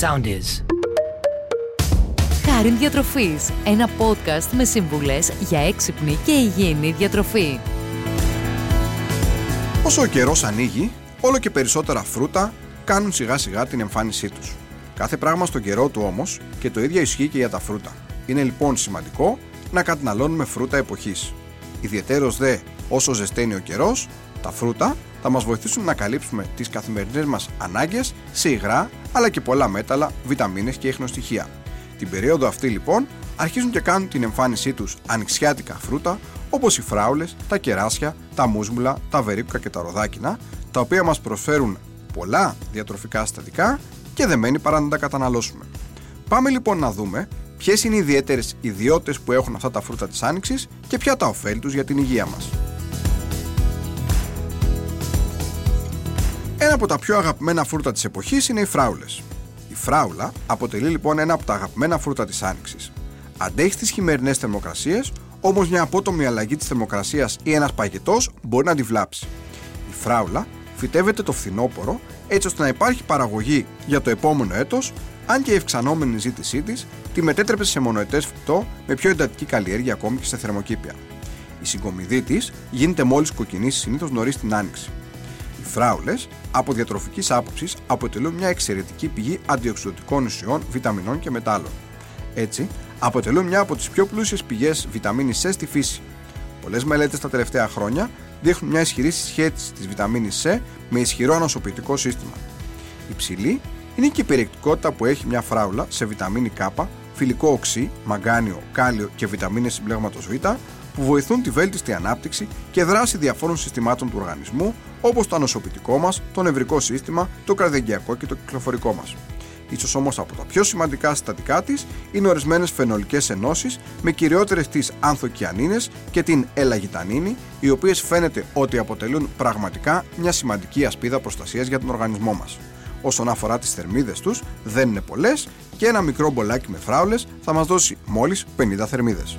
Sound is. Χάριν Διατροφής, ένα podcast με σύμβουλες για έξυπνη και υγιεινή διατροφή. Όσο ο καιρός ανοίγει, όλο και περισσότερα φρούτα κάνουν σιγά σιγά την εμφάνισή τους. Κάθε πράγμα στον καιρό του όμως και το ίδιο ισχύει και για τα φρούτα. Είναι λοιπόν σημαντικό να καταναλώνουμε φρούτα εποχής. Ιδιαιτέρως δε όσο ζεσταίνει ο καιρός, τα φρούτα θα μας βοηθήσουν να καλύψουμε τις καθημερινές μας ανάγκες σε υγρά αλλά και πολλά μέταλλα, βιταμίνες και ίχνοστοιχεία. Την περίοδο αυτή λοιπόν αρχίζουν και κάνουν την εμφάνισή τους ανοιξιάτικα φρούτα όπως οι φράουλες, τα κεράσια, τα μούσμουλα, τα βερίκουκα και τα ροδάκινα τα οποία μας προσφέρουν πολλά διατροφικά συστατικά και δεν μένει παρά να τα καταναλώσουμε. Πάμε λοιπόν να δούμε ποιες είναι οι ιδιαίτερες ιδιότητε που έχουν αυτά τα φρούτα της Άνοιξης και ποια τα ωφέλη τους για την υγεία μας. Ένα από τα πιο αγαπημένα φρούτα της εποχής είναι οι φράουλες. Η φράουλα αποτελεί λοιπόν ένα από τα αγαπημένα φρούτα της Άνοιξης. Αντέχει στις χειμερινές θερμοκρασίες, όμως μια απότομη αλλαγή της θερμοκρασίας ή ένας παγετός μπορεί να τη βλάψει. Η φράουλα φυτεύεται το φθινόπωρο έτσι ώστε να υπάρχει παραγωγή για το επόμενο έτος, αν και η ευξανόμενη ζήτησή της τη μετέτρεψε σε μονοετές φυτό με πιο εντατική καλλιέργεια ακόμη και σε θερμοκήπια. Η συγκομιδή της γίνεται μόλις κοκκινήσει συνήθως νωρίς την άνοιξη. Οι φράουλες, από διατροφικής άποψης, αποτελούν μια εξαιρετική πηγή αντιοξυδοτικών ουσιών, βιταμινών και μετάλλων. Έτσι, αποτελούν μια από τις πιο πλούσιες πηγές βιταμίνης C στη φύση. Πολλές μελέτες τα τελευταία χρόνια δείχνουν μια ισχυρή συσχέτιση της βιταμίνης C με ισχυρό ανοσοποιητικό σύστημα. Η ψηλή είναι και η περιεκτικότητα που έχει μια φράουλα σε βιταμίνη K, φιλικό οξύ, μαγκάνιο, κάλιο και βιταμίνες συμπλέγματος Β που βοηθούν τη βέλτιστη ανάπτυξη και δράση διαφόρων συστημάτων του οργανισμού όπως το ανοσοποιητικό μας, το νευρικό σύστημα, το καρδιαγκιακό και το κυκλοφορικό μας. Ίσως όμως από τα πιο σημαντικά συστατικά της είναι ορισμένες φαινολικές ενώσεις με κυριότερες τις ανθοκιανίνες και την ελαγιτανίνη, οι οποίες φαίνεται ότι αποτελούν πραγματικά μια σημαντική ασπίδα προστασίας για τον οργανισμό μας. Όσον αφορά τις θερμίδες τους, δεν είναι πολλές και ένα μικρό μπολάκι με φράουλες θα μας δώσει μόλις 50 θερμίδες.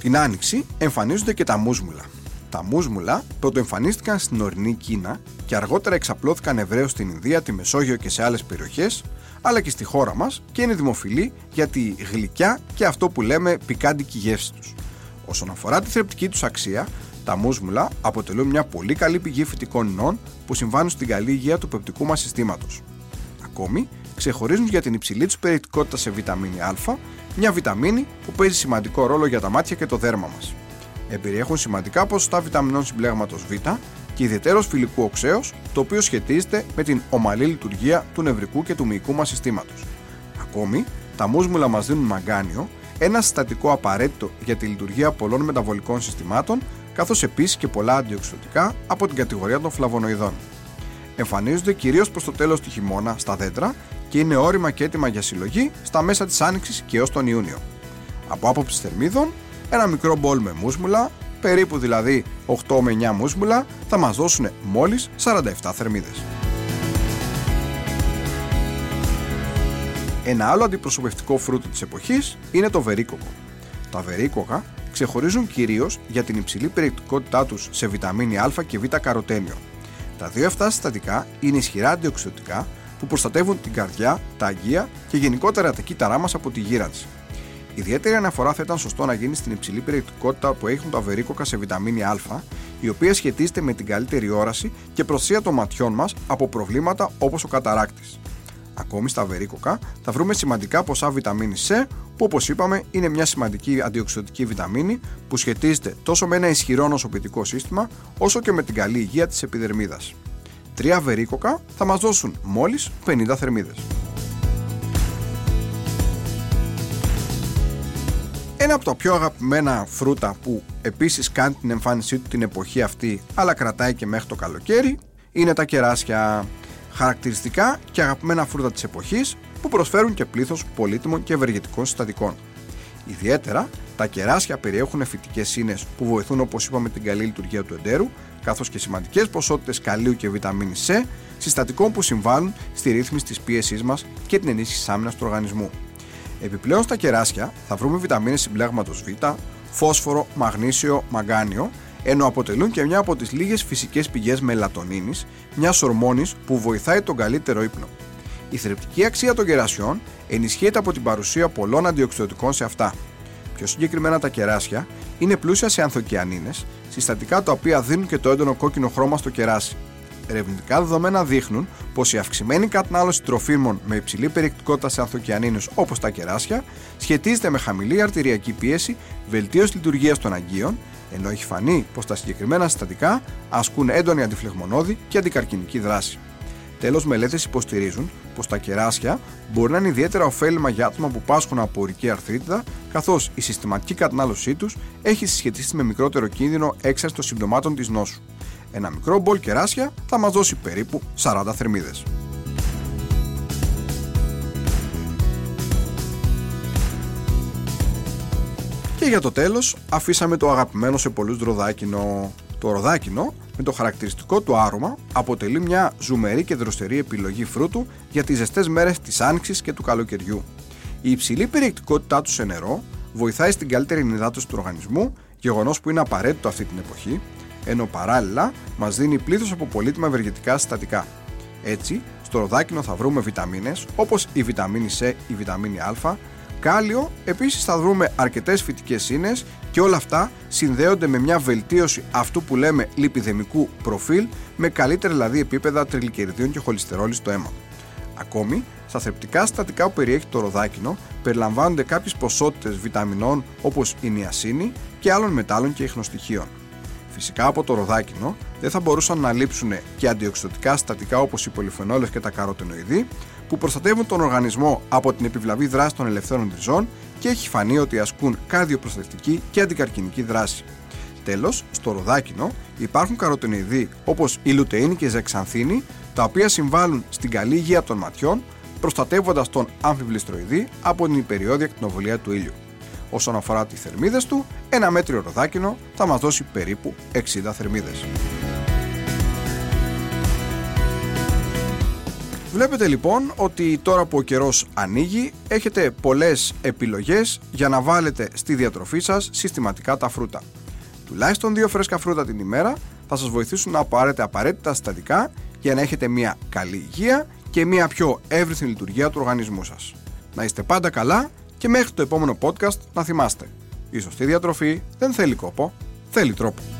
Την άνοιξη εμφανίζονται και τα μούσμουλα. Τα μούσμουλα πρωτοεμφανίστηκαν στην ορεινή Κίνα και αργότερα εξαπλώθηκαν ευρέως στην Ινδία, τη Μεσόγειο και σε άλλες περιοχές, αλλά και στη χώρα μας και είναι δημοφιλή για τη γλυκιά και αυτό που λέμε πικάντικη γεύση τους. Όσον αφορά τη θρεπτική τους αξία, τα μούσμουλα αποτελούν μια πολύ καλή πηγή φυτικών ινών που συμβάνουν στην καλή υγεία του πεπτικού μας συστήματος. Ακόμη, ξεχωρίζουν για την υψηλή τους περιεκτικότητα σε βιταμίνη Α, μια βιταμίνη που παίζει σημαντικό ρόλο για τα μάτια και το δέρμα μας εμπεριέχουν σημαντικά ποσοστά βιταμινών συμπλέγματος Β και ιδιαίτερος φιλικού οξέως, το οποίο σχετίζεται με την ομαλή λειτουργία του νευρικού και του μυϊκού μας συστήματος. Ακόμη, τα μούσμουλα μας δίνουν μαγκάνιο, ένα συστατικό απαραίτητο για τη λειτουργία πολλών μεταβολικών συστημάτων, καθώς επίσης και πολλά αντιοξυδοτικά από την κατηγορία των φλαβονοειδών. Εμφανίζονται κυρίως προς το τέλος του χειμώνα στα δέντρα και είναι όρημα και έτοιμα για συλλογή στα μέσα της Άνοιξης και έως τον Ιούνιο. Από άποψη θερμίδων, ένα μικρό μπολ με μουσμουλα, περίπου δηλαδή 8 με 9 μουσμουλα, θα μας δώσουν μόλις 47 θερμίδες. Ένα άλλο αντιπροσωπευτικό φρούτο της εποχής είναι το βερίκοκο. Τα βερίκοκα ξεχωρίζουν κυρίως για την υψηλή περιεκτικότητά τους σε βιταμίνη Α και Β καροτένιο. Τα δύο αυτά συστατικά είναι ισχυρά αντιοξυδοτικά που προστατεύουν την καρδιά, τα αγία και γενικότερα τα κύτταρά μας από τη γύρανση. Ιδιαίτερη αναφορά θα ήταν σωστό να γίνει στην υψηλή περιεκτικότητα που έχουν τα βερίκοκα σε βιταμίνη Α, η οποία σχετίζεται με την καλύτερη όραση και προστασία των ματιών μας από προβλήματα όπως ο καταράκτης. Ακόμη στα βερίκοκα θα βρούμε σημαντικά ποσά βιταμίνη C, που όπως είπαμε είναι μια σημαντική αντιοξυδοτική βιταμίνη που σχετίζεται τόσο με ένα ισχυρό νοσοποιητικό σύστημα, όσο και με την καλή υγεία της επιδερμίδας. Τρία βερίκοκα θα μας δώσουν μόλις 50 θερμίδες. Ένα από τα πιο αγαπημένα φρούτα που επίσης κάνει την εμφάνισή του την εποχή αυτή αλλά κρατάει και μέχρι το καλοκαίρι είναι τα κεράσια. Χαρακτηριστικά και αγαπημένα φρούτα της εποχής που προσφέρουν και πλήθος πολύτιμων και ευεργετικών συστατικών. Ιδιαίτερα, τα κεράσια περιέχουν φυτικές ίνες που βοηθούν όπως είπαμε την καλή λειτουργία του εντέρου καθώς και σημαντικές ποσότητες καλίου και βιταμίνη C συστατικών που συμβάλλουν στη ρύθμιση της πίεσής μας και την ενίσχυση άμυνας του οργανισμού. Επιπλέον στα κεράσια θα βρούμε βιταμίνες συμπλέγματος Β, φόσφορο, μαγνήσιο, μαγκάνιο, ενώ αποτελούν και μια από τις λίγες φυσικές πηγές μελατονίνης, μιας ορμόνης που βοηθάει τον καλύτερο ύπνο. Η θρεπτική αξία των κερασιών ενισχύεται από την παρουσία πολλών αντιοξυδοτικών σε αυτά. Πιο συγκεκριμένα τα κεράσια είναι πλούσια σε ανθοκιανίνες, συστατικά τα οποία δίνουν και το έντονο κόκκινο χρώμα στο κεράσι. Ερευνητικά δεδομένα δείχνουν πως η αυξημένη κατανάλωση τροφίμων με υψηλή περιεκτικότητα σε ανθοκιανίνους όπως τα κεράσια σχετίζεται με χαμηλή αρτηριακή πίεση, βελτίωση λειτουργίας των αγκίων, ενώ έχει φανεί πως τα συγκεκριμένα συστατικά ασκούν έντονη αντιφλεγμονώδη και αντικαρκυνική δράση. Τέλος, μελέτες υποστηρίζουν πως τα κεράσια μπορεί να είναι ιδιαίτερα ωφέλιμα για άτομα που πάσχουν από ορική αρθρίτιδα, καθώς η συστηματική κατανάλωσή τους έχει συσχετιστεί με μικρότερο κίνδυνο έξαρσης των συμπτωμάτων της νόσου. Ένα μικρό μπολ κεράσια θα μας δώσει περίπου 40 θερμίδες. Και για το τέλος αφήσαμε το αγαπημένο σε πολλούς ροδάκινο. Το ροδάκινο με το χαρακτηριστικό του άρωμα αποτελεί μια ζουμερή και δροσερή επιλογή φρούτου για τις ζεστές μέρες της άνοιξης και του καλοκαιριού. Η υψηλή περιεκτικότητά του σε νερό βοηθάει στην καλύτερη ενυδάτωση του οργανισμού, γεγονός που είναι απαραίτητο αυτή την εποχή, ενώ παράλληλα μας δίνει πλήθος από πολύτιμα ευεργετικά συστατικά. Έτσι, στο ροδάκινο θα βρούμε βιταμίνες όπως η βιταμίνη C, η βιταμίνη Α, κάλιο, επίσης θα βρούμε αρκετές φυτικές ίνες και όλα αυτά συνδέονται με μια βελτίωση αυτού που λέμε λιπιδεμικού προφίλ με καλύτερα δηλαδή επίπεδα τριλικεριδίων και χολυστερόλης στο αίμα. Ακόμη, στα θρεπτικά συστατικά που περιέχει το ροδάκινο περιλαμβάνονται κάποιες ποσότητες βιταμινών όπως η νιασίνη και άλλων μετάλλων και ιχνοστοιχείων. Φυσικά από το ροδάκινο δεν θα μπορούσαν να λείψουν και αντιοξυδοτικά συστατικά όπως οι πολυφενόλες και τα καροτενοειδή που προστατεύουν τον οργανισμό από την επιβλαβή δράση των ελευθέρων ριζών και έχει φανεί ότι ασκούν καρδιοπροστατευτική και αντικαρκυνική δράση. Τέλος, στο ροδάκινο υπάρχουν καροτενοειδή όπως η λουτεΐνη και η ζεξανθίνη, τα οποία συμβάλλουν στην καλή υγεία των ματιών, προστατεύοντας τον αμφιβληστροειδή από την υπεριόδια ακτινοβολία του ήλιου. Όσον αφορά τις θερμίδες του, ένα μέτριο ροδάκινο θα μας δώσει περίπου 60 θερμίδες. Βλέπετε λοιπόν ότι τώρα που ο καιρός ανοίγει έχετε πολλές επιλογές για να βάλετε στη διατροφή σας συστηματικά τα φρούτα. Τουλάχιστον δύο φρέσκα φρούτα την ημέρα θα σας βοηθήσουν να πάρετε απαραίτητα συστατικά για να έχετε μια καλή υγεία και μια πιο εύρυθμη λειτουργία του οργανισμού σας. Να είστε πάντα καλά και μέχρι το επόμενο podcast να θυμάστε. Η σωστή διατροφή δεν θέλει κόπο, θέλει τρόπο.